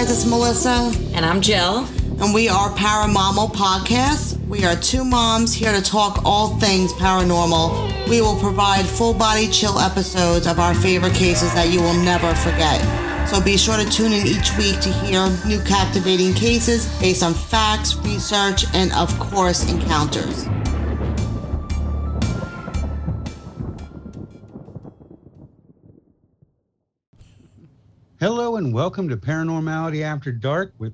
guys, it's Melissa, And I'm Jill. and we are Paramomal Podcast. We are two moms here to talk all things paranormal. We will provide full body chill episodes of our favorite cases that you will never forget. So be sure to tune in each week to hear new captivating cases based on facts, research, and of course, encounters. And welcome to Paranormality After Dark. With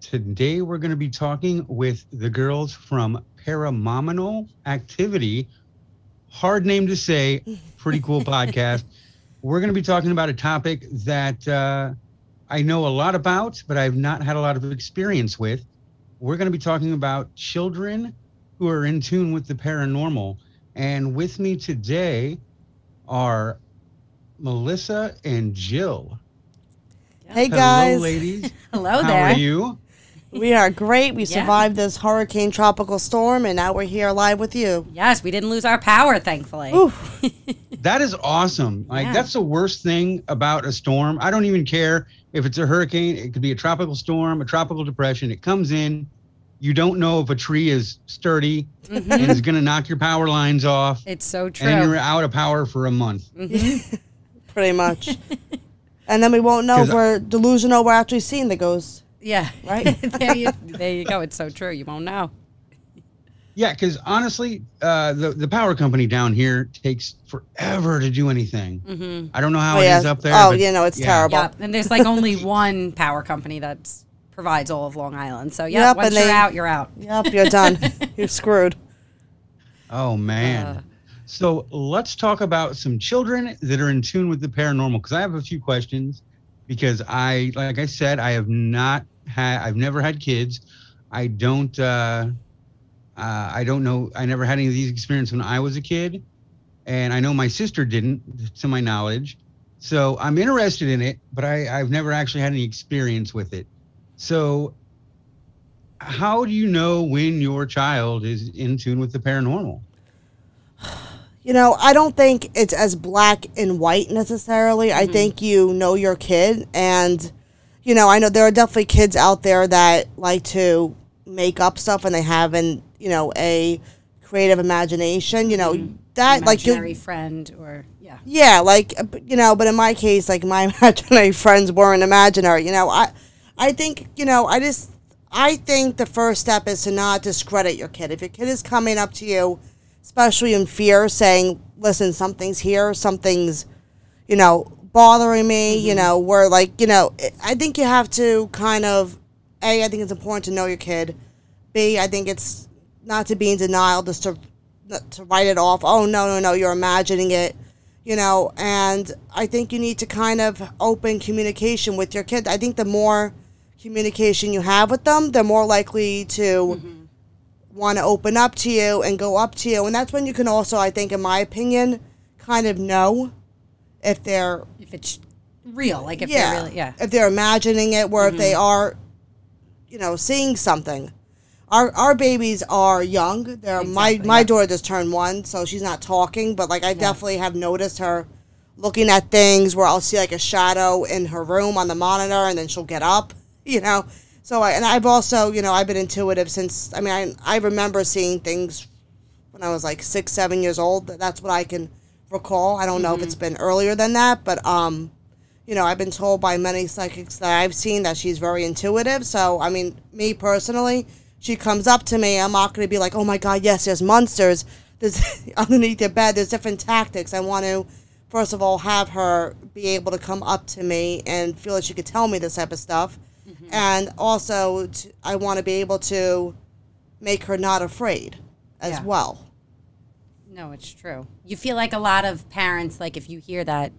today, we're going to be talking with the girls from Paramomal Activity. Hard name to say, pretty cool podcast. We're going to be talking about a topic that uh, I know a lot about, but I've not had a lot of experience with. We're going to be talking about children who are in tune with the paranormal. And with me today are Melissa and Jill. Hey guys. Hello, ladies. Hello How there. How are you? we are great. We Yeah. survived this hurricane tropical storm, and now we're here live with you. Yes, we didn't lose our power, thankfully. That is awesome. Like Yeah. that's the worst thing about a storm. I don't even care if it's a hurricane. It could be a tropical storm, a tropical depression. It comes in. You don't know if a tree is sturdy Mhm. and is going to knock your power lines off, It's so true. and you're out of power for a month. Mhm. pretty much. And then we won't know if we're delusional. We're actually seeing the ghost. Yeah. Right? there, you, there you go. It's so true. You won't know. Yeah, because honestly, uh, the the power company down here takes forever to do anything. hmm I don't know how oh, it yeah. is up there. oh, but you know, it's yeah. terrible. Yep. And there's like only one power company that provides all of Long Island. So, yeah, Yep, once and you're they- out, you're out. Yep, you're done. you're screwed. Oh man. Uh. So let's talk about some children that are in tune with the paranormal because I have a few questions because I like I said I have not had I've never had kids. I don't uh uh, I don't know I never had any of these experiences when I was a kid and I know my sister didn't to my knowledge. So I'm interested in it, but I, I've never actually had any experience with it. So how do you know when your child is in tune with the paranormal? You know, I don't think it's as black and white necessarily. I think you know your kid. And, you know, I know there are definitely kids out there that like to make up stuff and they have an, you know, a creative imagination. You know, that, like, you, Imaginary friend or, yeah. Yeah, like uh, you know, but in my case, like my imaginary friends weren't imaginary. You know, I, I think you know, I just, I think the first step is to not discredit your kid. If your kid is coming up to you, especially in fear, saying, "Listen, something's here, something's, you know, bothering me," you mm-hmm. know, where like you know, I- think you have to kind of, a, I think it's important to know your kid. B, I think it's not to be in denial, just to to write it off. Oh no, no, no, you're imagining it, you know. And I think you need to kind of open communication with your kid. I think the more communication you have with them, the more likely to mm-hmm. Want to open up to you and go up to you. And that's when you can also, I think, in my opinion, kind of know if they're If it's real, like if yeah, they're really, yeah. if they're imagining it, where if they mm-hmm. are, you know, seeing something. Our our babies are young. They're my Exactly, my yeah. daughter just turned one, so she's not talking. But like I definitely have noticed her looking at things where I'll see like a shadow in her room on the monitor, and then she'll get up. You know. So I and I've also you know I've been intuitive since I mean I I remember seeing things when I was like six seven years old. That's what I can recall. I don't know if it's been earlier than that, but um you know, I've been told by many psychics that I've seen that she's very intuitive. So, I mean, me personally, she comes up to me, I'm not going to be like, oh my God, yes, there's monsters. There's underneath your bed. There's different tactics. I want to, first of all, have her be able to come up to me and feel that she could tell me this type of stuff. Mm-hmm. And also, t I want to be able to make her not afraid as Yeah. well. No, it's true. You feel like a lot of parents, like if you hear that,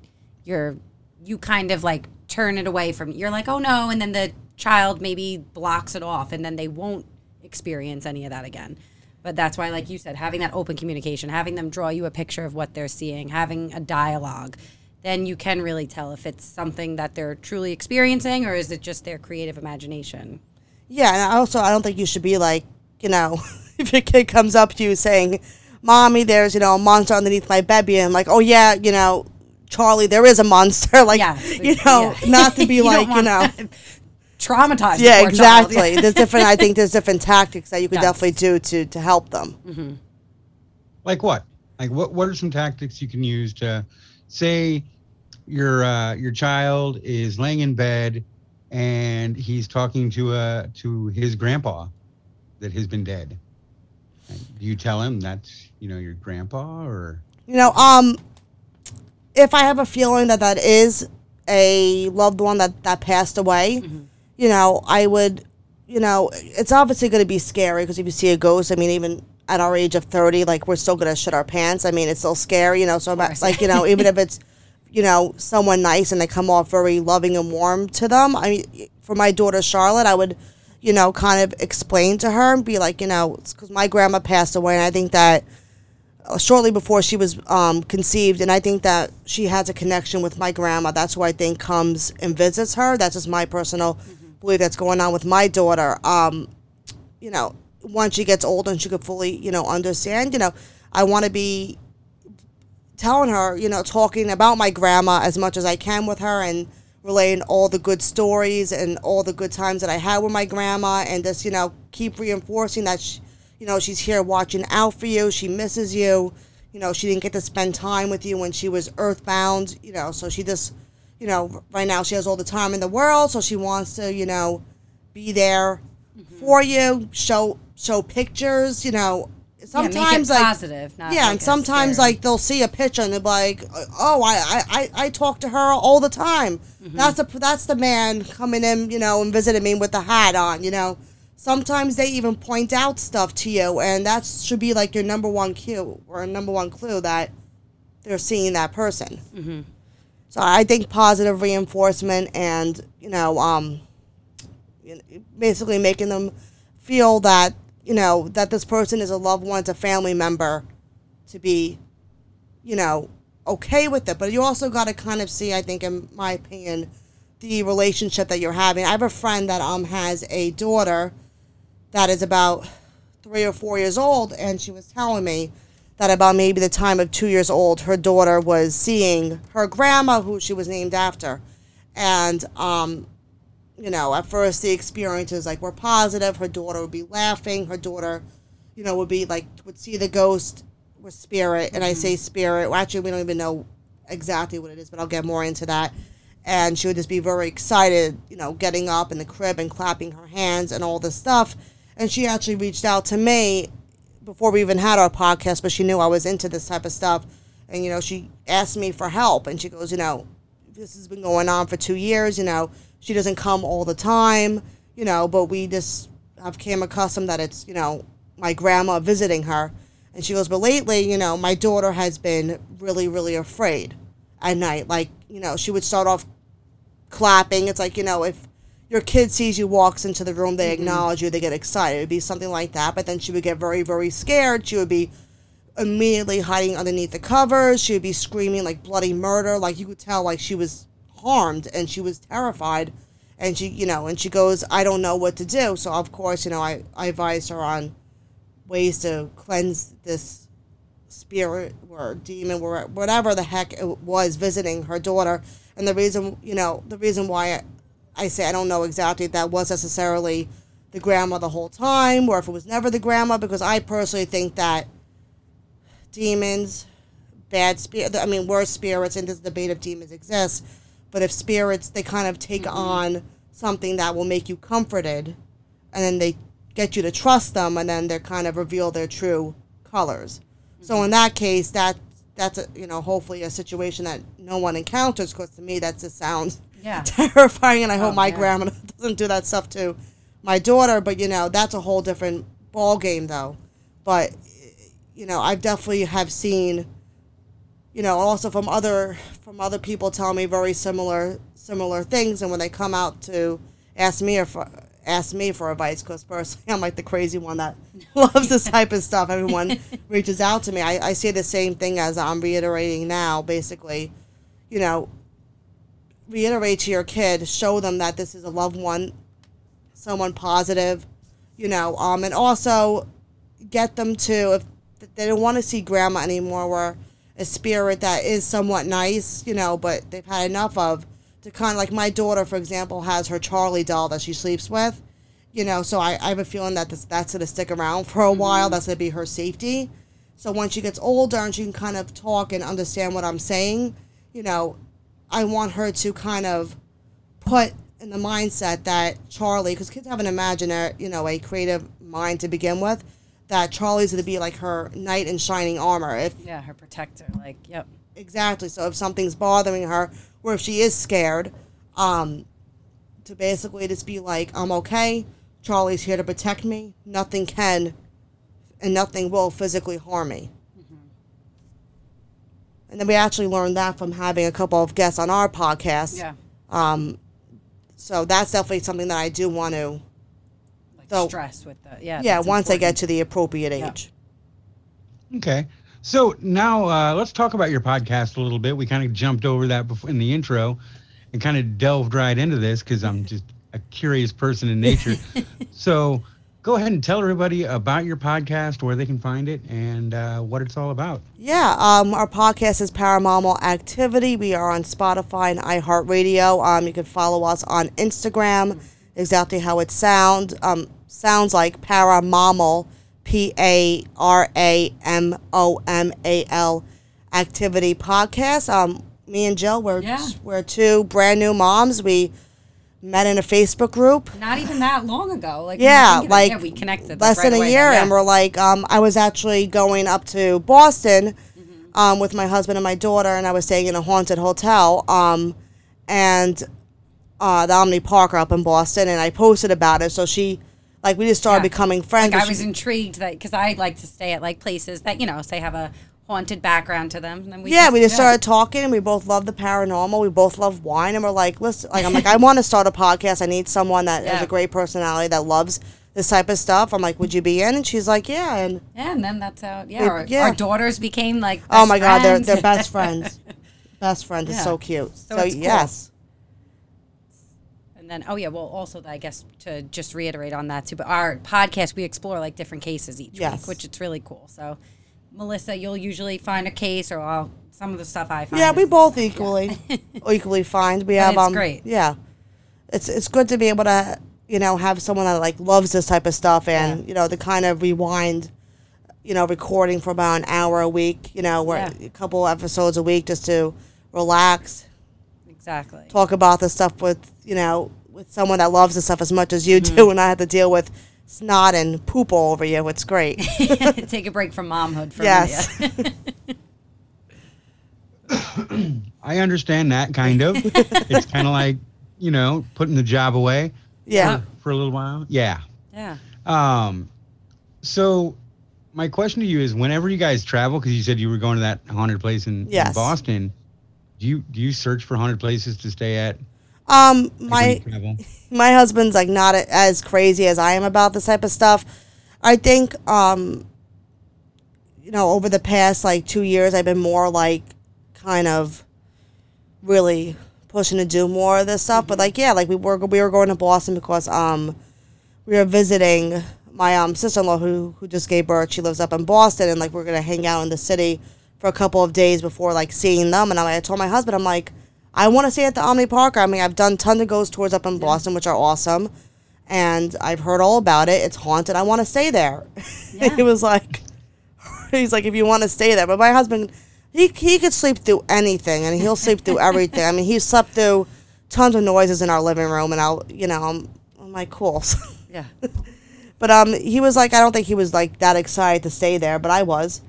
you're you kind of like turn it away from. You're like, oh no, and then the child maybe blocks it off, and then they won't experience any of that again. But that's why, like you said, having that open communication, having them draw you a picture of what they're seeing, having a dialogue, then you can really tell if it's something that they're truly experiencing or is it just their creative imagination. Yeah, and also I don't think you should be like, you know, if your kid comes up to you saying, "Mommy, there's you know a monster underneath my bed," being like, "Oh yeah, you know, Charlie, there is a monster. Like Yes, you know, yeah. not to be You like you know. traumatized. Yeah, exactly. there's different. I think there's different tactics that you could Yes. definitely do to to help them. Mm-hmm. Like what? Like what? What are some tactics you can use to say your uh, your child is laying in bed and he's talking to uh to his grandpa that has been dead. Do you tell him that's you know your grandpa or You know, um, if I have a feeling that that is a loved one that that passed away, you know, I would, you know, it's obviously going to be scary because if you see a ghost, I mean, even at our age of thirty, like we're still going to shit our pants. I mean, it's still scary, you know. So, about, like, you know, even if it's, you know, someone nice and they come off very loving and warm to them. I mean, for my daughter Charlotte, I would, you know, kind of explain to her and be like, you know, because my grandma passed away, and I think that uh, shortly before she was um, conceived, and I think that she has a connection with my grandma. That's who I think comes and visits her. That's just my personal belief that's going on with my daughter. Um, you know, once she gets older and she could fully, you know, understand, you know, I want to be telling her, you know, talking about my grandma as much as I can with her and relaying all the good stories and all the good times that I had with my grandma and just, you know, keep reinforcing that, she, you know, she's here watching out for you. She misses you. You know, she didn't get to spend time with you when she was earthbound, you know, so she just, you know, right now she has all the time in the world, so she wants to, you know, be there mm-hmm. for you, show show pictures, you know. Yeah, Sometimes like positive. Not yeah, like and sometimes scary- like they'll see a picture and they're like, "Oh, I I, I, talk to her all the time." Mm-hmm. That's a that's the man coming in, you know, and visiting me with the hat on. You know, sometimes they even point out stuff to you, and that should be like your number one cue or number one clue that they're seeing that person. Mm-hmm. So I think positive reinforcement and you know, um, you know, basically making them feel that you know that this person is a loved one, it's a family member, to be, you know, okay with it. But you also got to kind of see, I think, in my opinion, the relationship that you're having. I have a friend that um has a daughter that is about three or four years old, and she was telling me that about maybe the time of two years old, her daughter was seeing her grandma, who she was named after, and um, you know, at first the experiences like were positive. Her daughter would be laughing. Her daughter, you know, would be like would see the ghost or spirit, and I mm-hmm. say spirit. Well, actually, we don't even know exactly what it is, but I'll get more into that. And she would just be very excited, you know, getting up in the crib and clapping her hands and all this stuff. And she actually reached out to me before we even had our podcast, but she knew I was into this type of stuff. And, you know, she asked me for help. And she goes, you know, this has been going on for two years. You know, she doesn't come all the time, you know, but we just have came accustomed that it's, you know, my grandma visiting her. And she goes, but lately, you know, my daughter has been really, really afraid at night. Like, you know, she would start off clapping. It's like, you know, if your kid sees you walks into the room, they acknowledge you, they get excited. It'd be something like that. But then she would get very, very scared. She would be immediately hiding underneath the covers. She would be screaming like bloody murder. Like you could tell like she was harmed and she was terrified. And she, you know, and she goes, I don't know what to do. So of course, you know, I, I advised her on ways to cleanse this spirit or demon or whatever the heck it was visiting her daughter. And the reason, you know, the reason why I, I say I don't know exactly if that was necessarily the grandma the whole time or if it was never the grandma because I personally think that demons, bad spirit, I mean, worse spirits, and this debate of demons exists, but if spirits, they kind of take mm-hmm. on something that will make you comforted and then they get you to trust them and then they kind of reveal their true colors. So mm-hmm. in that case, that that's a, you know hopefully a situation that no one encounters because to me that just sounds Yeah. terrifying and I hope Oh, my yeah. grandma doesn't do that stuff to my daughter but you know that's a whole different ball game though but you know I definitely have seen you know also from other from other people telling me very similar similar things. And when they come out to ask me or for, ask me for advice because personally I'm like the crazy one that loves this type of stuff. Everyone reaches out to me. I, I say the same thing as I'm reiterating now. Basically you know reiterate to your kid, show them that this is a loved one, someone positive, you know, um, and also get them to if they don't want to see grandma anymore, or a spirit that is somewhat nice, you know, but they've had enough of to kind of like my daughter, for example, has her Charlie doll that she sleeps with, you know, so I, I have a feeling that this, that's going to stick around for a while. Mm-hmm. That's going to be her safety. So when she gets older and she can kind of talk and understand what I'm saying, you know, I want her to kind of put in the mindset that Charlie, because kids have an imaginary, you know, a creative mind to begin with, that Charlie's going to be like her knight in shining armor. If Yeah, her protector. Like, yep. exactly, so if something's bothering her, or if she is scared, um, to basically just be like, I'm okay. Charlie's here to protect me. Nothing can, and nothing will physically harm me. And then we actually learned that from having a couple of guests on our podcast. Yeah. Um, so that's definitely something that I do want to, Like So- stress with the yeah. yeah, that's once I get to the appropriate Yeah. age. Okay. So now uh, let's talk about your podcast a little bit. We kind of jumped over that before in the intro and kind of delved right into this because I'm just a curious person in nature. so go ahead and tell everybody about your podcast, where they can find it, and uh, what it's all about. Yeah, um, our podcast is Paramomal Activity. We are on Spotify and iHeartRadio. Um, you can follow us on Instagram, exactly how it sounds. Um, sounds like Paramomal, P A R A M O M A L Activity Podcast. Um, me and Jill, we're Yeah. we're two brand new moms. We met in a Facebook group. Not even that long ago. Like Yeah, when you think of it, like yeah, we connected less right than a year, then, and we're like, um, I was actually going up to Boston Mm-hmm. um, with my husband and my daughter, and I was staying in a haunted hotel, um, and uh, the Omni Parker up in Boston, and I posted about it. So she, like, we just started Yeah. becoming friends. Like but I was she- intrigued that because I like to stay at like places that you know say have a haunted background to them. And then we yeah, we just started talking, and we both love the paranormal. We both love wine, and we're like, listen, like I'm like, I want to start a podcast. I need someone that has Yeah. a great personality that loves this type of stuff. I'm like, would you be in? And she's like, yeah. And Yeah, and then that's how yeah, They- our, yeah. our daughters became like oh best my god, they're friends. they're best friends. best friends. It's Yeah. so cute. So, it's cool. yes. And then, oh yeah, well, also I guess to just reiterate on that too, but our podcast we explore like different cases each Yes. week, which it's really cool. So, Melissa, you'll usually find a case, or I'll, some of the stuff I find. Yeah, we both equally equally find. We have it's um great. yeah. It's it's good to be able to, you know, have someone that like loves this type of stuff and, Yeah. you know, the kind of rewind you know, recording for about an hour a week, you know, where Yeah. a couple episodes a week just to relax, exactly. talk about the stuff with, you know, with someone that loves the stuff as much as you Mm-hmm. do and I have to deal with snot and poop all over you. It's great. Take a break from momhood for Yes. I understand that kind of. it's kind of like, you know, putting the job away yeah. for a little while. Yeah. yeah. Um, so my question to you is, whenever you guys travel, because you said you were going to that haunted place in, in Boston, do you do you search for haunted places to stay at? Um my my husband's like not as crazy as I am about this type of stuff. I think um you know, over the past like 2 years I've been more like kind of really pushing to do more of this stuff, but like yeah, like we were we were going to Boston because um we were visiting my um sister-in-law who who just gave birth. She lives up in Boston and like we're going to hang out in the city for a couple of days before like seeing them and I, I told my husband I'm like I want to stay at the Omni Park. I mean, I've done tons of ghost tours up in Boston, which are awesome, and I've heard all about it. It's haunted. I want to stay there. Yeah. he was like, he's like, if you want to stay there. But my husband, he he could sleep through anything, and he'll sleep through everything. I mean, he slept through tons of noises in our living room, and I'll, you know, I'm, I'm like, cool. Yeah. But um, he was like, I don't think he was like that excited to stay there, but I was.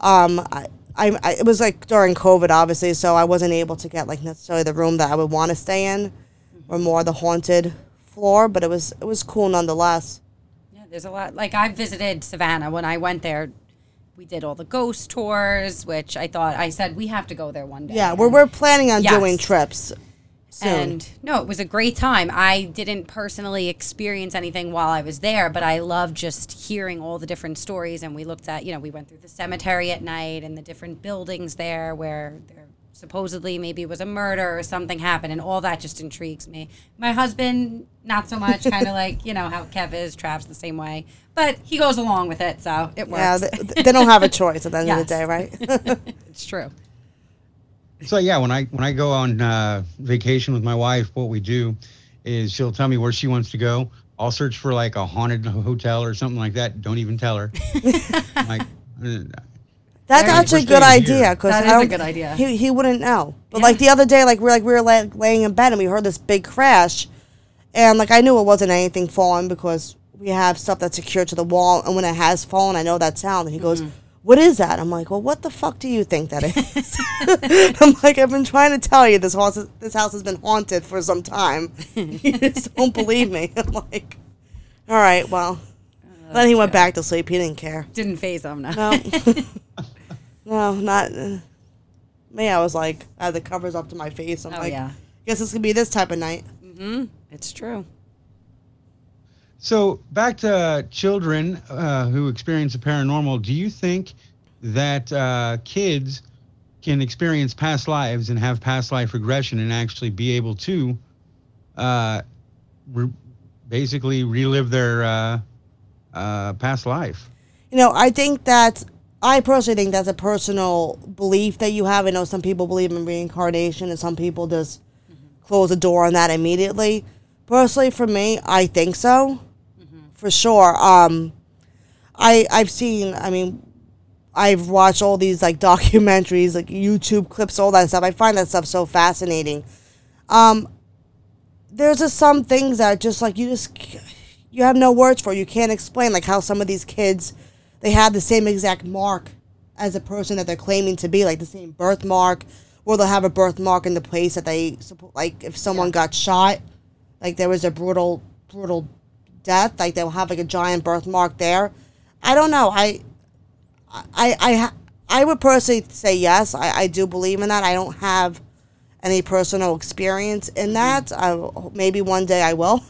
Um, I, I, I it was like during COVID, obviously, so I wasn't able to get like necessarily the room that I would want to stay in, or more the haunted floor. But it was it was cool nonetheless. Yeah, there's a lot. Like I visited Savannah when I went there. We did all the ghost tours, which I thought I said we have to go there one day. Yeah, we're we're planning on Yes. doing trips soon. And no, it was a great time. I didn't personally experience anything while I was there, but I loved just hearing all the different stories. And we looked at, you know, we went through the cemetery at night and the different buildings there where they're supposedly maybe it was a murder or something happened, and all that just intrigues me. My husband, not so much, kind of like you know how Kev is, Trav's the same way, but he goes along with it, so it works. Yeah, they, they don't have a choice at the end Yes. of the day, right? it's true. So yeah, when I when I go on uh, vacation with my wife, what we do is she'll tell me where she wants to go. I'll search for like a haunted hotel or something like that. Don't even tell her. I'm like, uh, That's Very- actually a good idea because That is a good idea. He, he wouldn't know. But Yeah. like the other day, like we're like we were like laying in bed and we heard this big crash, and like I knew it wasn't anything falling because we have stuff that's secured to the wall, and when it has fallen, I know that sound. And he goes, Mm-hmm. "What is that?" I'm like, "Well, what the fuck do you think that is?" I'm like, "I've been trying to tell you this house is, this house has been haunted for some time. you just don't believe me." I'm like, "All right, well." Oh, then he went back to sleep. He didn't care. Didn't phase him. No. No. no, not uh, me. I was like, I had the covers up to my face. I'm oh like, yeah. guess it's gonna be this type of night. Mm-hmm. It's true. So back to children uh, who experience the paranormal. Do you think that uh, kids can experience past lives and have past life regression and actually be able to uh, re- basically relive their uh, uh, past life? You know, I think that I personally think that's a personal belief that you have. I know some people believe in reincarnation, and some people just close the door on that immediately. Personally, for me, I think so, for sure. Um, I I've seen. I mean, I've watched all these like documentaries, like YouTube clips, all that stuff. I find that stuff so fascinating. Um, there's just some things that just like you just you have no words for. You can't explain like how some of these kids they have the same exact mark as a person that they're claiming to be, like the same birthmark, or they'll have a birthmark in the place that they like if someone got shot, like there was a brutal brutal death, like they'll have like a giant birthmark there. I don't know. I I I I would personally say yes. I, I do believe in that. I don't have any personal experience in mm-hmm. that. I, maybe one day I will.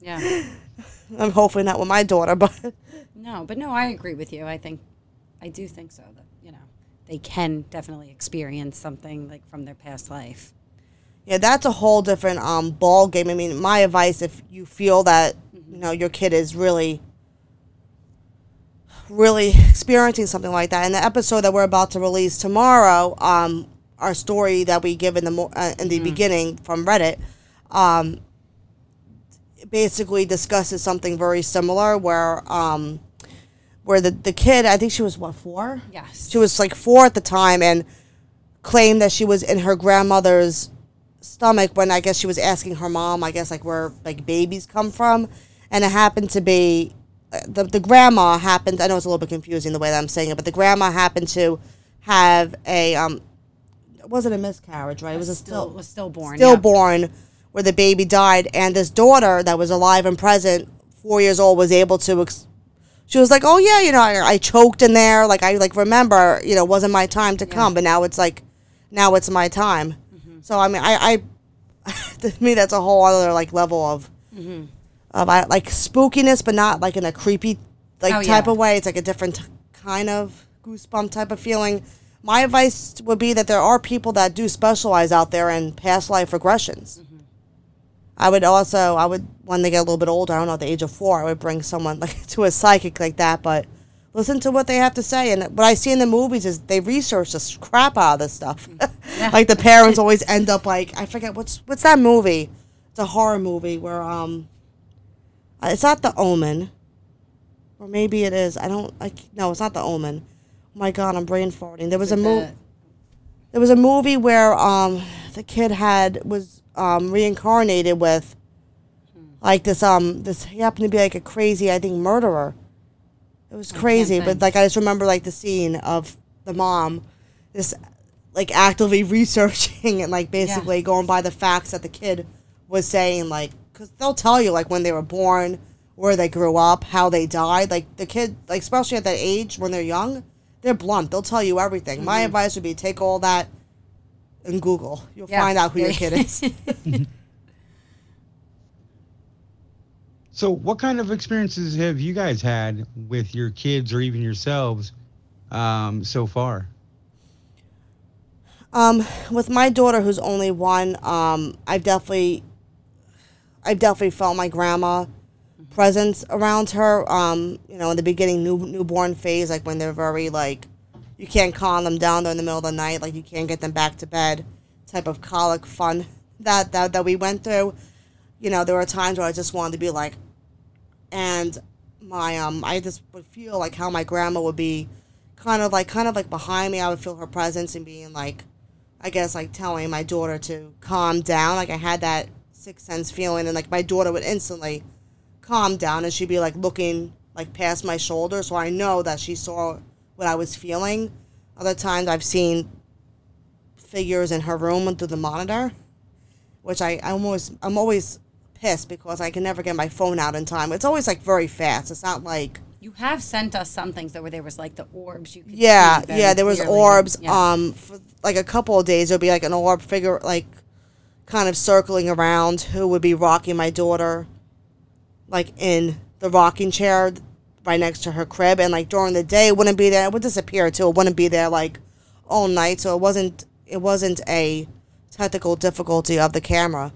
Yeah. I'm hoping not with my daughter, but No, but no, I agree with you. I think, I do think so. That you know, they can definitely experience something like from their past life. Yeah, that's a whole different um ball game. I mean, my advice if you feel that you know your kid is really really experiencing something like that in the episode that we're about to release tomorrow um our story that we give in the mo- uh, in the beginning from reddit um basically discusses something very similar where um where the the kid i think she was what four Yes. she was like four at the time and claimed that she was in her grandmother's stomach when I guess she was asking her mom, I guess like where like babies come from, and it happened to be uh, the the grandma happened. I know it's a little bit confusing the way that I'm saying it, but the grandma happened to have a um, it wasn't a miscarriage, right? It was a still still was stillborn. stillborn where the baby died, and this daughter that was alive and present, four years old, was able to. Ex- she was like, "Oh yeah, you know, I, I choked in there. Like I like remember, you know, it wasn't my time to come, but now it's like, now it's my time." So I mean, I, I, to me, that's a whole other like level of, mm-hmm. of I, like spookiness, but not like in a creepy, like Oh, type yeah. of way. It's like a different kind of goosebump type of feeling. My advice would be that there are people that do specialize out there in past life regressions. Mm-hmm. I would also, I would when they get a little bit older, I don't know, at the age of four, I would bring someone like to a psychic like that, but listen to what they have to say. And what I see in the movies is they research the crap out of this stuff. like the parents always end up like I forget what's what's that movie? It's a horror movie where um, uh, it's not The Omen, or maybe it is. I don't like. No, it's not The Omen. Oh my God, I'm brain farting. There was a movie. There was a movie where um the kid had was um reincarnated with like this um this he happened to be like a crazy I think murderer. It was crazy, but like I just remember like the scene of the mom this like actively researching and like basically going by the facts that the kid was saying like cuz they'll tell you like when they were born, where they grew up, how they died. Like the kid like especially at that age when they're young, they're blunt. They'll tell you everything. My advice would be take all that and Google. You'll Yeah. find out who your kid is. So, what kind of experiences have you guys had with your kids or even yourselves um, so far? Um, with my daughter, who's only one, um, I've definitely, I've definitely felt my grandma presence around her. Um, you know, in the beginning, new newborn phase, like when they're very like, you can't calm them down. In the middle of the night, like you can't get them back to bed. Type of colic fun that that that we went through. You know, there were times where I just wanted to be like, and my um, I just would feel like how my grandma would be, kind of like kind of like behind me. I would feel her presence and being like I guess like telling my daughter to calm down. Like I had that sixth sense feeling, and like my daughter would instantly calm down, and she'd be like looking like past my shoulder, so I know that she saw what I was feeling. Other times I've seen figures in her room through the monitor, which I I'm always I'm always pissed because I can never get my phone out in time. It's always like very fast. It's not like You have sent us some things that where there was like the orbs you could yeah, see yeah. There was clearly. orbs. Yeah. Um, for like a couple of days, there'd be like an orb figure, like kind of circling around, who would be rocking my daughter, like in the rocking chair, right next to her crib. And like during the day, it wouldn't be there. It would disappear too. It wouldn't be there like all night. So it wasn't. It wasn't a technical difficulty of the camera.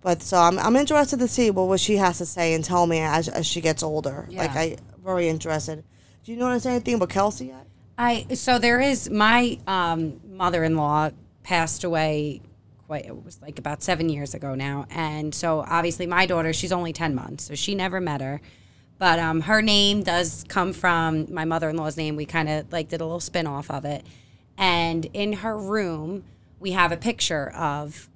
But so I'm, I'm interested to see what, what she has to say and tell me as, as she gets older. Yeah. Like I very interested. Do you notice anything about Kelsey yet? I so there is my um, mother-in-law passed away quite it was like about seven years ago now, and so obviously my daughter she's only ten months, so she never met her, but um, her name does come from my mother-in-law's name. We kind of like did a little spin off of it, and in her room we have a picture of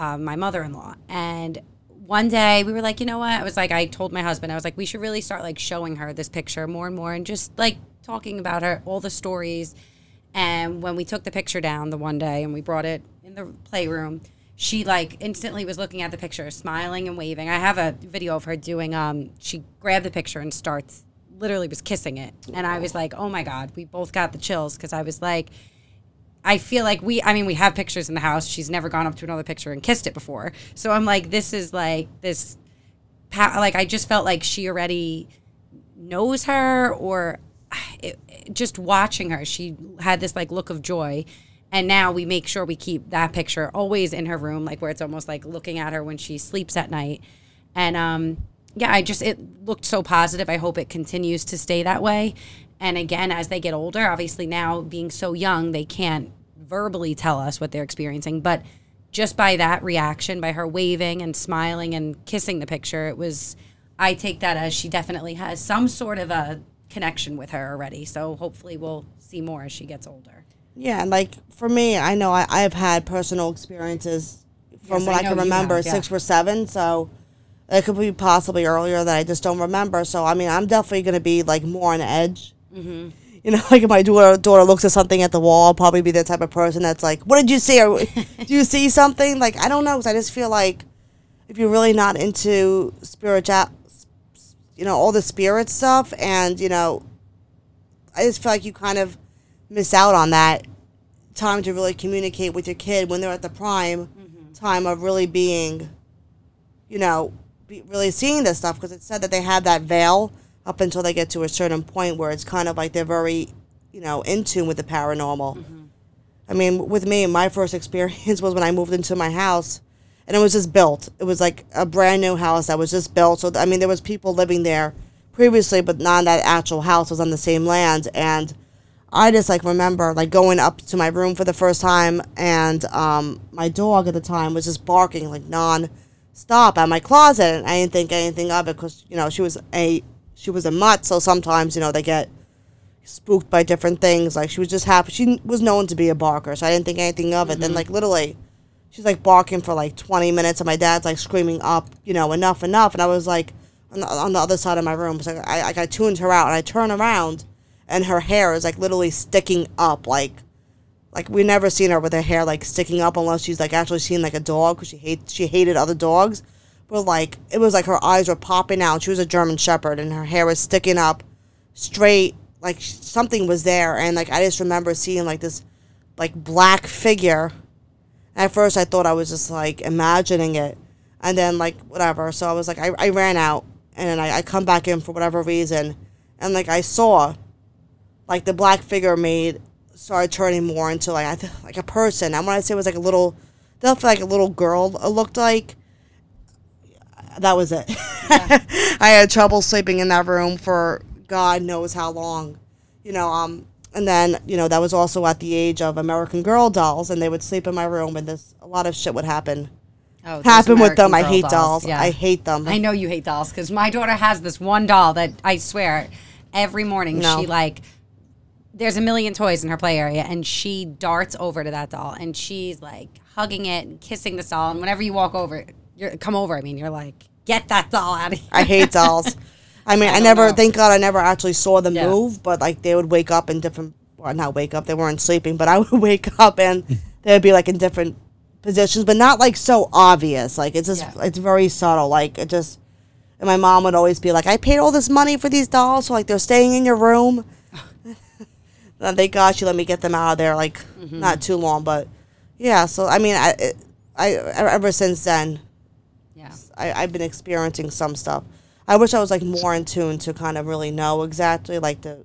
uh, my mother-in-law. And one day we were like you know what? I was like i told my husband i was like we should really start like showing her this picture more and more and just like talking about her all the stories. And when we took the picture down the one day and we brought it in the playroom she like instantly was looking at the picture smiling and waving. I have a video of her doing um she grabbed the picture and starts literally was kissing it. And i was like oh my god we both got the chills. Because i was like I feel like we, I mean, we have pictures in the house. She's never gone up to another picture and kissed it before. So I'm like, this is like this, like, I just felt like she already knows her or it- just watching her, she had this like look of joy. And now we make sure we keep that picture always in her room, like where it's almost like looking at her when she sleeps at night. And um, yeah, I just, it looked so positive. I hope it continues to stay that way. And again, as they get older, obviously now being so young, they can't verbally tell us what they're experiencing. But just by that reaction, by her waving and smiling and kissing the picture, it was, I take that as she definitely has some sort of a connection with her already. So hopefully we'll see more as she gets older. Yeah, and like for me, I know I, I've had personal experiences from Yes, what I I, can remember, have, yeah. six or seven. So it could be possibly earlier that I just don't remember. So I mean, I'm definitely going to be like more on edge. Mm-hmm. You know, like if my daughter, daughter looks at something at the wall, I'll probably be the type of person that's like, "What did you see? Or do you see something?" Like I don't know, 'cause I just feel like if you're really not into spiritual, you know, all the spirit stuff, and you know, I just feel like you kind of miss out on that time to really communicate with your kid when they're at the prime time of really being, you know, be, really seeing this stuff because it said that they have that veil up until they get to a certain point where it's kind of like they're very, you know, in tune with the paranormal. I mean, with me, my first experience was when I moved into my house, and it was just built. It was like a brand new house that was just built. So I mean, there was people living there previously, but not that actual house was on the same land. And I just like remember like going up to my room for the first time, and um, my dog at the time was just barking like non-stop at my closet, and I didn't think anything of it because you know she was a she was a mutt, so sometimes you know they get spooked by different things. Like she was just happy. She was known to be a barker, so I didn't think anything of it. Then mm-hmm. like literally, she's like barking for like twenty minutes, and my dad's like screaming up, you know, enough, enough. And I was like on the, on the other side of my room, so I like I tuned her out, and I turn around, and her hair is like literally sticking up, like like we never seen her with her hair like sticking up unless she's like actually seen like a dog because she hates she hated other dogs. But like it was like her eyes were popping out. She was a German Shepherd, and her hair was sticking up straight like something was there and like i just remember seeing like this like black figure at first i thought i was just like imagining it and then like whatever so i was like i, I ran out and then I, I come back in for whatever reason and like i saw like the black figure made started turning more into like I th- like a person. And when I say it was like a little, definitely like a little girl. Looked like. That was it. I had trouble sleeping in that room for God knows how long, you know. Um, and then you know that was also at the age of American Girl dolls, and they would sleep in my room, and this a lot of shit would happen. Oh, Happen with them. I hate dolls. Yeah. I hate them. I know you hate dolls because my daughter has this one doll that I swear every morning No. she like there's a million toys in her play area and she darts over to that doll and she's like hugging it and kissing the doll and whenever you walk over you're come over I mean you're like get that doll out of here I hate dolls. I mean, I, don't never, know. thank God, I never actually saw them Yeah. move, but like they would wake up in different, well, not wake up, they weren't sleeping, but I would wake up and they would be like in different positions, but not like so obvious. Like it's just, Yeah. it's very subtle. Like it just, and my mom would always be like, I paid all this money for these dolls, so like they're staying in your room. and thank God she let me get them out of there, like Mm-hmm. not too long, but yeah. So I mean, I, it, I ever since then, yeah I, I've been experiencing some stuff. I wish I was like more in tune to kind of really know exactly, like to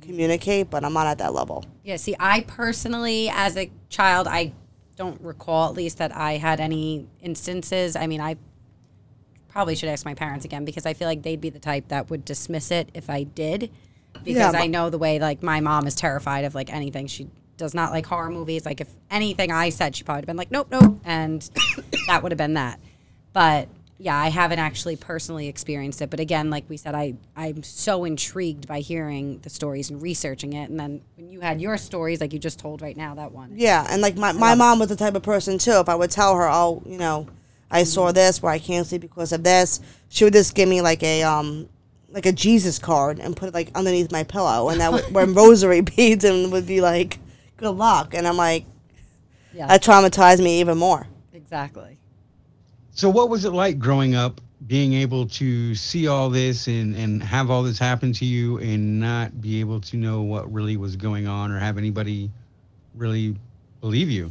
communicate, but I'm not at that level. Yeah, see, I personally, as a child, I don't recall at least that I had any instances. I mean, I probably should ask my parents again because I feel like they'd be the type that would dismiss it if I did. Because Yeah, I know the way, like, my mom is terrified of, like, anything. She does not like horror movies. Like, if anything I said, she probably would have been like, nope, nope. And that would have been that. But yeah, I haven't actually personally experienced it. But again, like we said, I, I'm so intrigued by hearing the stories and researching it. And then when you had your stories, like you just told right now, that one. Yeah, and like my, my mom was the type of person too. If I would tell her, oh, you know, I saw this where I can't sleep because of this, she would just give me like a um like a Jesus card and put it like underneath my pillow, and that would when rosary beads and would be like, good luck, and I'm like, Yeah, that traumatized me even more. exactly. So, what was it like growing up, being able to see all this and, and have all this happen to you and not be able to know what really was going on or have anybody really believe you?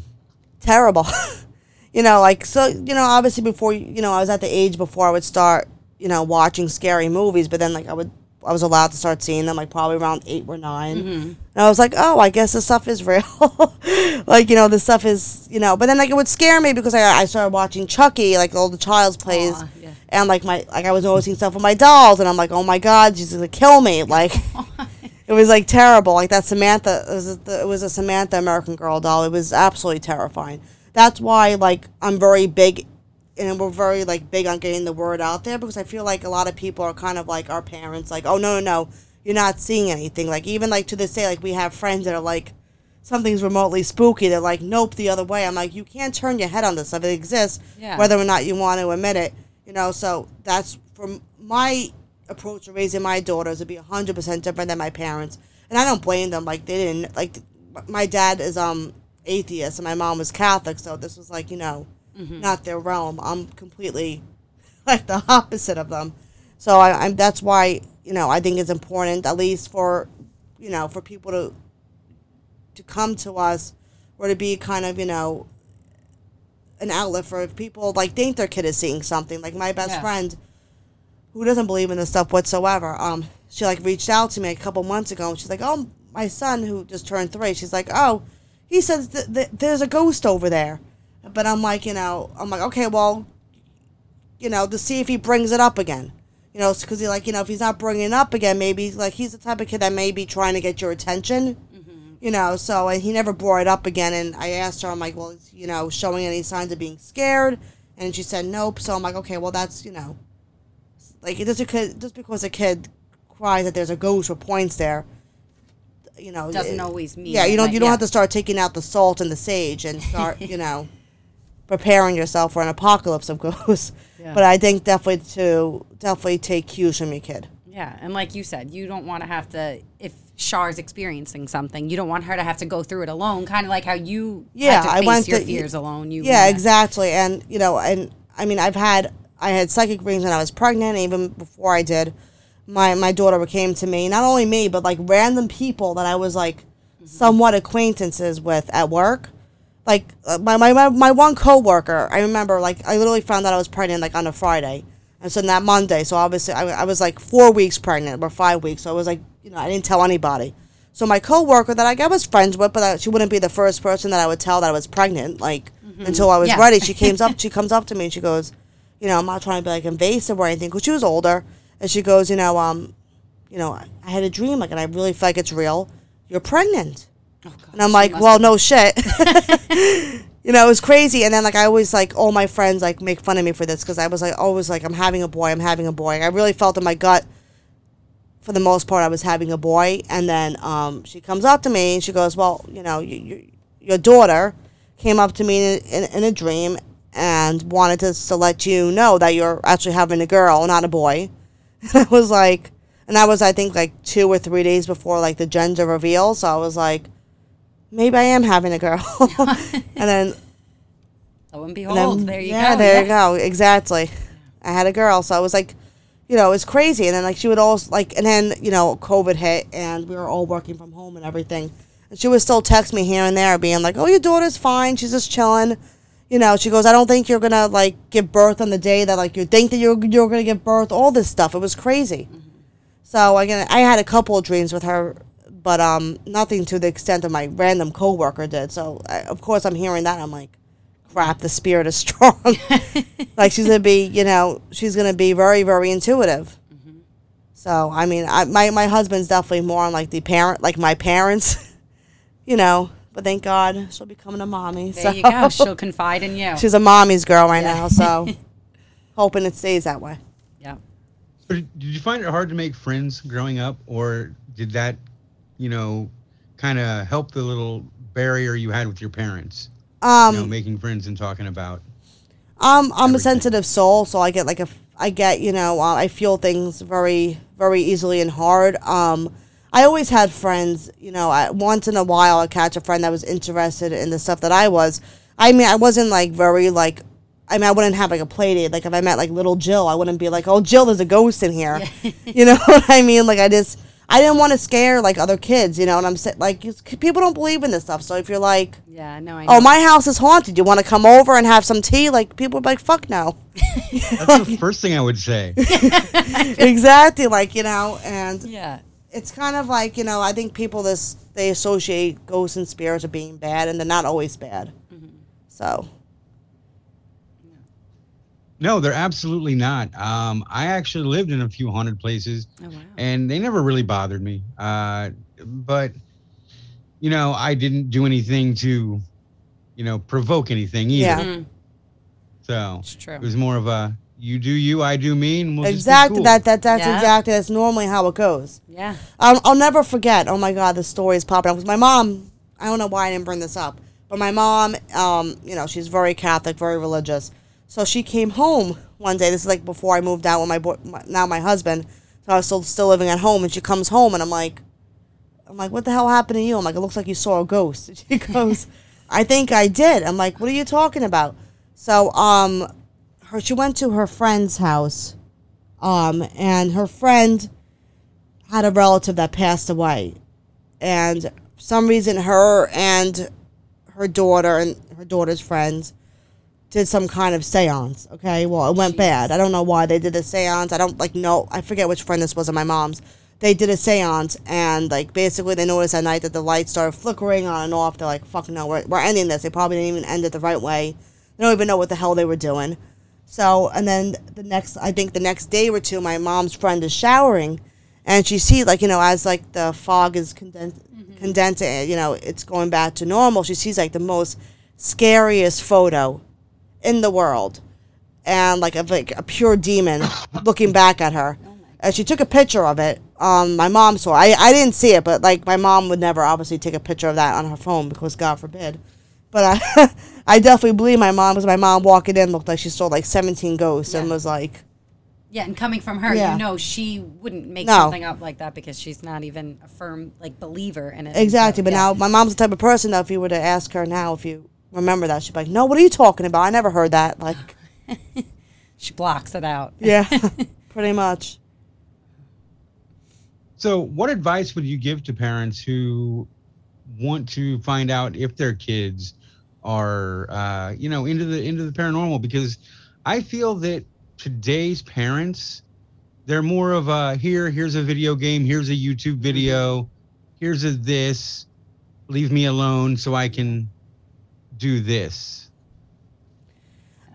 terrible. you know, like so. You know, obviously before you know, I was at the age before I would start, you know, watching scary movies. But then like I would, I was allowed to start seeing them like probably around eight or 9 mm-hmm. and I was like, oh, I guess this stuff is real. like you know, this stuff is you know. But then like it would scare me because I I started watching Chucky, like all the Child's Plays. Aw, yeah. And like my like I was noticing stuff with my dolls, and I'm like, oh my god, she's gonna kill me! Like, it was like terrible. Like that Samantha, it was, a, it was a Samantha American Girl doll. It was absolutely terrifying. That's why like I'm very big, and we're very like big on getting the word out there because I feel like a lot of people are kind of like our parents, like, oh no no no, you're not seeing anything. Like even like to this day, like we have friends that are like. Something's remotely spooky. They're like, nope, the other way. I'm like, you can't turn your head on this stuff. It exists, Yeah. whether or not you want to admit it. You know, so that's from my approach to raising my daughters would be hundred percent different than my parents, and I don't blame them. Like they didn't like my dad is um atheist and my mom was Catholic, so this was like you know not their realm. I'm completely like the opposite of them. So I, I'm that's why you know I think it's important at least for you know for people to to come to us or to be kind of you know an outlet for if people like think their kid is seeing something. Like my best Yeah. friend, who doesn't believe in this stuff whatsoever, um, she like reached out to me a couple months ago, and she's like, "Oh, my son who just turned three, she's like, oh, he says th- th- there's a ghost over there," but I'm like, you know, I'm like, okay, well, you know, to see if he brings it up again. You know, because he like, you know, if he's not bringing it up again, maybe like he's the type of kid that may be trying to get your attention mm-hmm. you know, so and he never brought it up again. And I asked her, I'm like, well, you know, showing any signs of being scared? And she said nope. So I'm like, okay, well, that's you know, like it just because just because a kid cries that there's a ghost or points there, you know, Doesn't it- always mean Yeah, you don't you don't yeah. have to start taking out the salt and the sage and start you know, preparing yourself for an apocalypse of ghosts. Yeah. But I think definitely to definitely take cues from your kid. Yeah, and like you said, you don't want to have to if Char's experiencing something, you don't want her to have to go through it alone. Kind of like how you Yeah, had to I went your to- fears alone. You Yeah, wanna- exactly. And you know, and I mean, I've had I had psychic readings when I was pregnant, even before I did. My my daughter came to me, not only me, but like random people that I was like mm-hmm. somewhat acquaintances with at work. Like uh, my, my my one coworker, I remember like I literally found out I was pregnant like on a Friday, and so that Monday, so obviously I, I was like four weeks pregnant or five weeks, so I was like you know I didn't tell anybody. So my coworker that like, I was friends with, but I, she wouldn't be the first person that I would tell that I was pregnant. Like until I was Yeah. ready, she came up. She comes up to me and she goes, you know, I'm not trying to be like invasive or anything, because she was older, and she goes, you know, um, you know, I, I had a dream, like, and I really feel like it's real. You're pregnant. Oh, And I'm like, well, no shit. you know, it was crazy. And then like I always like all my friends like make fun of me for this because I was like always like I'm having a boy, I'm having a boy. I really felt in my gut. For the most part, I was having a boy, and then um, she comes up to me and she goes, "Well, you know, you, you, your daughter came up to me in, in, in a dream and wanted to, to let you know that you're actually having a girl, not a boy." And I was like, and that was I think like two or three days before like the gender reveal. So I was like, maybe I am having a girl. and then, Lo and behold, then there you yeah, go. there you go, exactly. I had a girl, so I was like, you know, it was crazy. And then like she would always like, and then you know, COVID hit, and we were all working from home and everything. And she would still text me here and there, being like, "Oh, your daughter's fine. She's just chilling." You know, she goes, "I don't think you're gonna like give birth on the day that like you think that you're you're gonna give birth." All this stuff. It was crazy. Mm-hmm. So again, I had a couple of dreams with her, but um, nothing to the extent of my random coworker did. So I, of course, I'm hearing that. I'm like, crap. The spirit is strong. like she's gonna be, you know, she's gonna be very, very intuitive. So I mean, I, my my husband's definitely more on like the parent, like my parents, you know. But thank God she'll be coming a mommy. There so. you go. She'll confide in you. she's a mommy's girl right Yeah. now. So hoping it stays that way. yeah. But did you find it hard to make friends growing up, or did that, you know, kind of help the little barrier you had with your parents? Um, you know, making friends and talking about. Um, I'm a sensitive soul, so I get like a, I get you know, uh, I feel things very, very easily and hard. Um, I always had friends, you know. I, once in a while, I catch a friend that was interested in the stuff that I was. I mean, I wasn't like very like. I mean, I wouldn't have like a play date. Like if I met like little Jill, I wouldn't be like, "Oh, Jill, there's a ghost in here." you know what I mean? Like I just, I didn't want to scare like other kids, you know. And I'm sa- like, people don't believe in this stuff. So if you're like, Yeah. No, I oh, know. "Oh, my house is haunted," you want to come over and have some tea? Like people are like, "Fuck no." That's the first thing I would say. exactly like you know and Yeah. it's kind of like you know i think people this they associate ghosts and spirits with being bad and they're not always bad mm-hmm. so No, they're absolutely not. Um, I actually lived in a few haunted places, Oh wow. and they never really bothered me. Uh, but you know, I didn't do anything to, you know, provoke anything either. Yeah. Mm, So it's true. it was more of a you do you, I do me, and we'll just be exactly cool. that that that's Yeah. exactly that's normally how it goes yeah. I'll, I'll never forget oh my god the story is popping up because my mom i don't know why i didn't bring this up but my mom um you know she's very catholic very religious so she came home one day this is like before i moved out with my boy my, now my husband so i was still still living at home and she comes home and i'm like I'm like, what the hell happened to you? I'm like, it looks like you saw a ghost. She goes, I think I did. I'm like, what are you talking about? So, um, her she went to her friend's house, um, and her friend had a relative that passed away, and for some reason her and her daughter and her daughter's friends did some kind of seance. Okay, well, it went bad. I don't know why they did a seance. I don't like know. I forget which friend this was of my mom's. They did a seance, and like basically they noticed at night that the lights started flickering on and off. They're like, "Fuck no, we're we're ending this." They probably didn't even end it the right way. They don't even know what the hell they were doing. So, and then the next, I think the next day or two, my mom's friend is showering, and she sees like you know as like the fog is condensed, mm-hmm. condensing, you know, it's going back to normal. She sees like the most scariest photo in the world, and like of like a pure demon looking back at her. And she took a picture of it. Um, my mom saw. I I didn't see it, but like my mom would never obviously take a picture of that on her phone because God forbid. But I, I definitely believe my mom because my mom walking in looked like she saw like seventeen ghosts and was like, Yeah, and coming from her, Yeah. you know she wouldn't make No. something up like that because she's not even a firm like believer in it. Exactly. So, But yeah. now my mom's the type of person that if you were to ask her now if you remember that, she'd be like, No, what are you talking about? I never heard that. Like she blocks it out. Yeah. pretty much. So, what advice would you give to parents who want to find out if their kids are, uh, you know, into the into the paranormal? Because I feel that today's parents, they're more of a here, here's a video game, here's a YouTube video, here's a this, leave me alone so I can do this.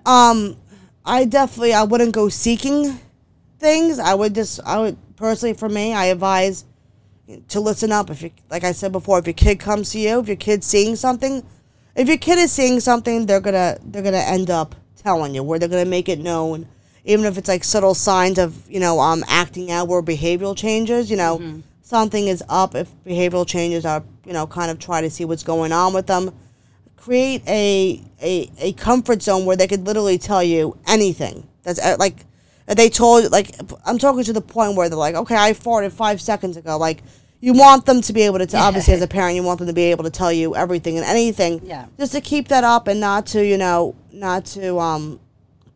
Um, I definitely I wouldn't go seeking things. I would just I would personally for me I advise to listen up. If you like I said before, if your kid comes to you, if your kid's seeing something, if your kid is seeing something, they're gonna they're gonna end up telling you where they're gonna make it known, even if it's like subtle signs of you know um acting out or behavioral changes. You know something is up if behavioral changes are you know kind of try to see what's going on with them create a, a a comfort zone where they could literally tell you anything. That's uh, like they told like I'm talking to the point where they're like, okay, I farted five seconds ago. Like you want them to be able to t- obviously as a parent, you want them to be able to tell you everything and anything. Yeah. Just to keep that up and not to you know not to um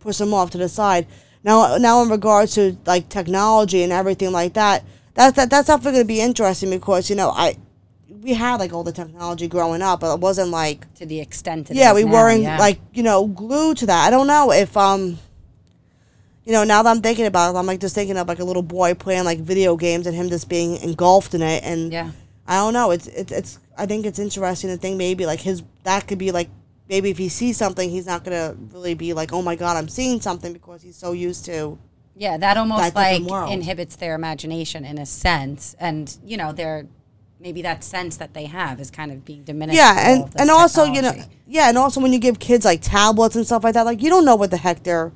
push them off to the side. Now now in regards to like technology and everything like that, that's that that's definitely going to be interesting because you know I we had like all the technology growing up, but it wasn't like to the extent. It yeah, we now, weren't yeah. like you know glued to that. I don't know if um, you know, now that I'm thinking about it, I'm like just thinking of like a little boy playing like video games and him just being engulfed in it, and Yeah. I don't know. It's it's it's. I think it's interesting to think maybe like his that could be like maybe if he sees something, he's not gonna really be like, oh my god, I'm seeing something because he's so used to. Yeah, that almost that like world. inhibits their imagination in a sense, and you know, their maybe that sense that they have is kind of being diminished. Yeah, and and also you know, yeah, and also when you give kids like tablets and stuff like that, like you don't know what the heck they're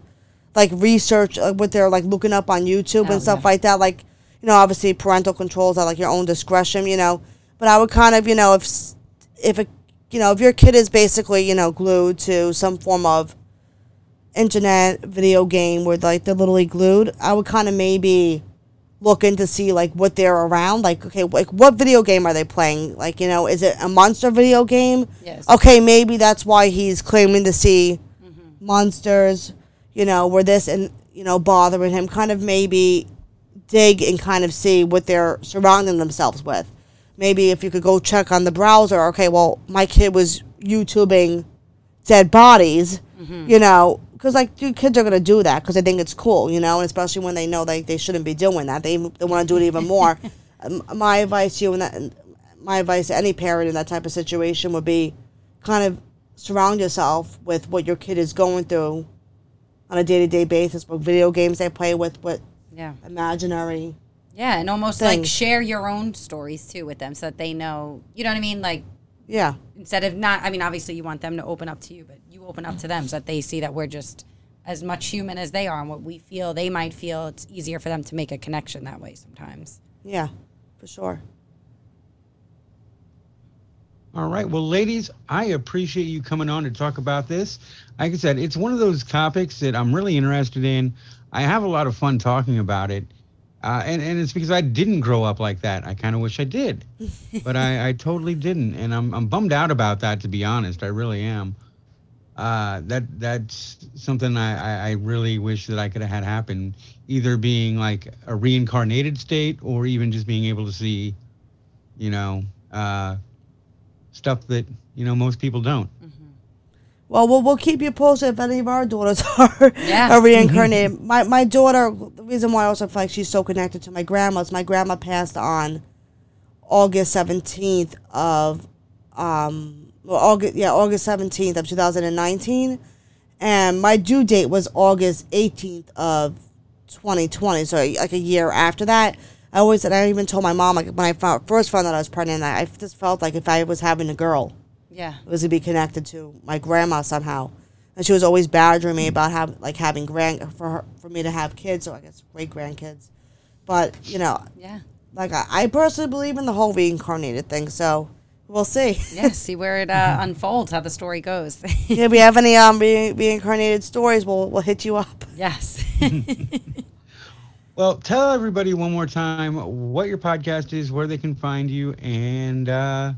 like research like what they're like looking up on YouTube Oh, and stuff yeah. like that. Like you know, obviously parental controls are like your own discretion, you know. But I would kind of you know if if a you know if your kid is basically you know glued to some form of internet video game where like they're literally glued, I would kind of maybe look in to see like what they're around. Like, okay, like what video game are they playing? Like, you know, is it a monster video game? Yes. Okay, maybe that's why he's claiming to see mm-hmm. monsters. You know, were this and you know bothering him. Kind of maybe dig and kind of see what they're surrounding themselves with. Maybe if you could go check on the browser. Okay, well, my kid was YouTubing dead bodies. Mm-hmm. You know, because like dude, kids are gonna do that because they think it's cool. You know, and especially when they know like they shouldn't be doing that. They they want to do it even more. Um, my advice to you and that, my advice to any parent in that type of situation would be, kind of surround yourself with what your kid is going through, on a day to day basis. What video games they play with, what yeah, imaginary. yeah, and almost like share your own stories too with them, so that they know. You know what I mean? Like Yeah, instead of not. I mean, obviously you want them to open up to you, but you open up to them so that they see that we're just as much human as they are, and what we feel, they might feel. It's easier for them to make a connection that way sometimes. yeah, for sure. All right. Well, ladies, I appreciate you coming on to talk about this. Like I said, it's one of those topics that I'm really interested in. I have a lot of fun talking about it. Uh, and, and it's because I didn't grow up like that. I kind of wish I did, but I, I totally didn't. And I'm, I'm bummed out about that, to be honest. I really am. Uh, that that's something I, I, I really wish that I could have had happen, either being like a reincarnated state or even just being able to see, you know, uh, stuff that you know most people don't. Well, we'll we'll keep you posted if any of our daughters are, Yeah. are reincarnated. my my daughter, the reason why I also feel like she's so connected to my grandma is my grandma passed on August seventeenth of um well, August yeah August seventeenth of two thousand and nineteen, and my due date was August eighteenth of twenty twenty. So like a year after that. I always and I even told my mom like when I found, first found out I was pregnant, I, I just felt like if I was having a girl Yeah. it was to be connected to my grandma somehow, and she was always badgering me about having like having grand for her for me to have kids, or I guess great grandkids. But you know, Yeah. like I, I personally believe in the whole reincarnated thing, so we'll see. Yeah. See where it uh, unfolds, how the story goes. if we have any um re- reincarnated stories, we'll we'll hit you up. yes. Well, tell everybody one more time what your podcast is, where they can find you, and uh,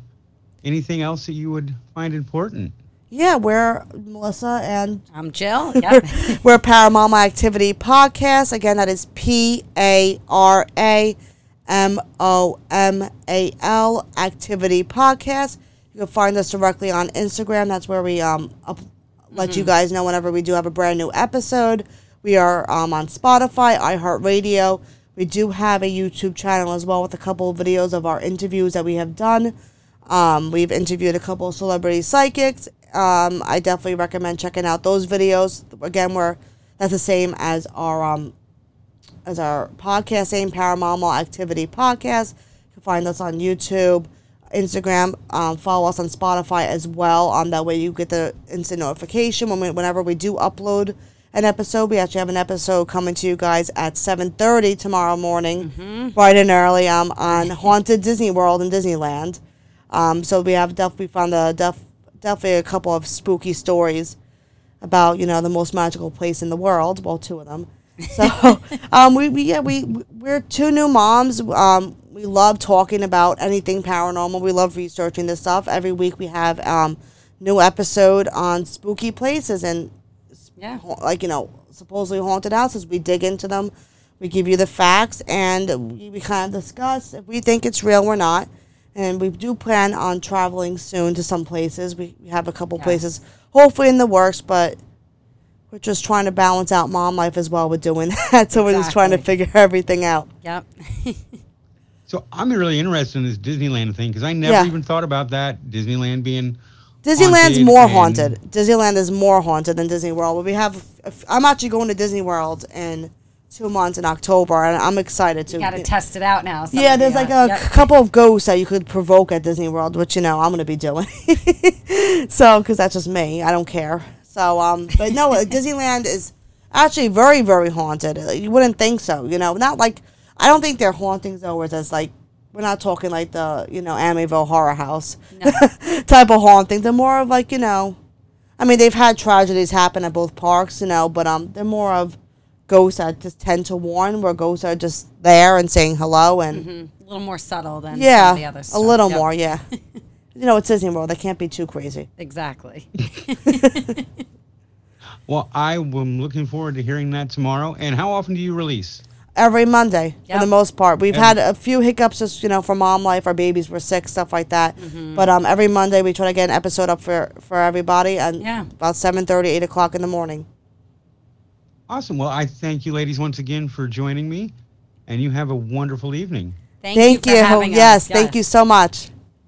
anything else that you would find important. Yeah, we're Melissa and I'm Jill. Yep. we're Paramomal Activity Podcast. Again, that is P A R A M O M A L Activity Podcast. You can find us directly on Instagram. That's where we um up, let you guys know whenever we do have a brand new episode. We are um, on Spotify, iHeartRadio. We do have a YouTube channel as well with a couple of videos of our interviews that we have done. Um, we've interviewed a couple of celebrity psychics. Um, I definitely recommend checking out those videos. Again, we're that's the same as our um, as our podcast, same Paramomal Activity podcast. You can find us on YouTube, Instagram. Um, follow us on Spotify as well. On that way, you get the instant notification when we, whenever we do upload an episode. We actually have an episode coming to you guys at 7.30 tomorrow morning, bright and early, um, on Haunted Disney World in Disneyland. Um, so we have def- we found a def- definitely a couple of spooky stories about you know the most magical place in the world. Well, two of them. So um, we, we yeah we we're two new moms. Um, we love talking about anything paranormal. We love researching this stuff. Every week we have um, new episode on spooky places and Yeah. like you know supposedly haunted houses. We dig into them. We give you the facts and we, we kind of discuss if we think it's real or not. And we do plan on traveling soon to some places. We, we have a couple places, hopefully in the works, but we're just trying to balance out mom life as well with doing that. So we're just trying to figure everything out. Yep. So I'm really interested in this Disneyland thing because I never Yeah. even thought about that Disneyland being. Disneyland's Haunted more haunted. Disneyland is more haunted than Disney World. But we have, I'm actually going to Disney World in two months in October, and I'm excited to. Got to test it out now. some Yeah, there's like uh, a yep. couple of ghosts that you could provoke at Disney World, which you know I'm gonna be doing. so, because that's just me, I don't care. So, um, but no, uh, Disneyland is actually very, very haunted. Uh, You wouldn't think so, you know. Not like I don't think their hauntings though is as like we're not talking like the you know Amityville Horror House type of haunting. They're more of like you know, I mean they've had tragedies happen at both parks, you know, but um they're more of ghosts that just tend to warn, where ghosts are just there and saying hello and Mhm. A little more subtle than yeah, some of the other a little Yep. more, yeah. you know, it's Disney World. They can't be too crazy. Exactly. Well, I am looking forward to hearing that tomorrow. And how often do you release? Every Monday, for the most part. We've Every- had a few hiccups, just you know, for mom life. Our babies were sick, stuff like that. Mm-hmm. But um, every Monday we try to get an episode up for for everybody, and Yeah. about 7:30, 8 o'clock in the morning. Awesome. Well, I thank you, ladies, once again for joining me, and you have a wonderful evening. Thank, Thank you. you. For having us. yes, thank you so much.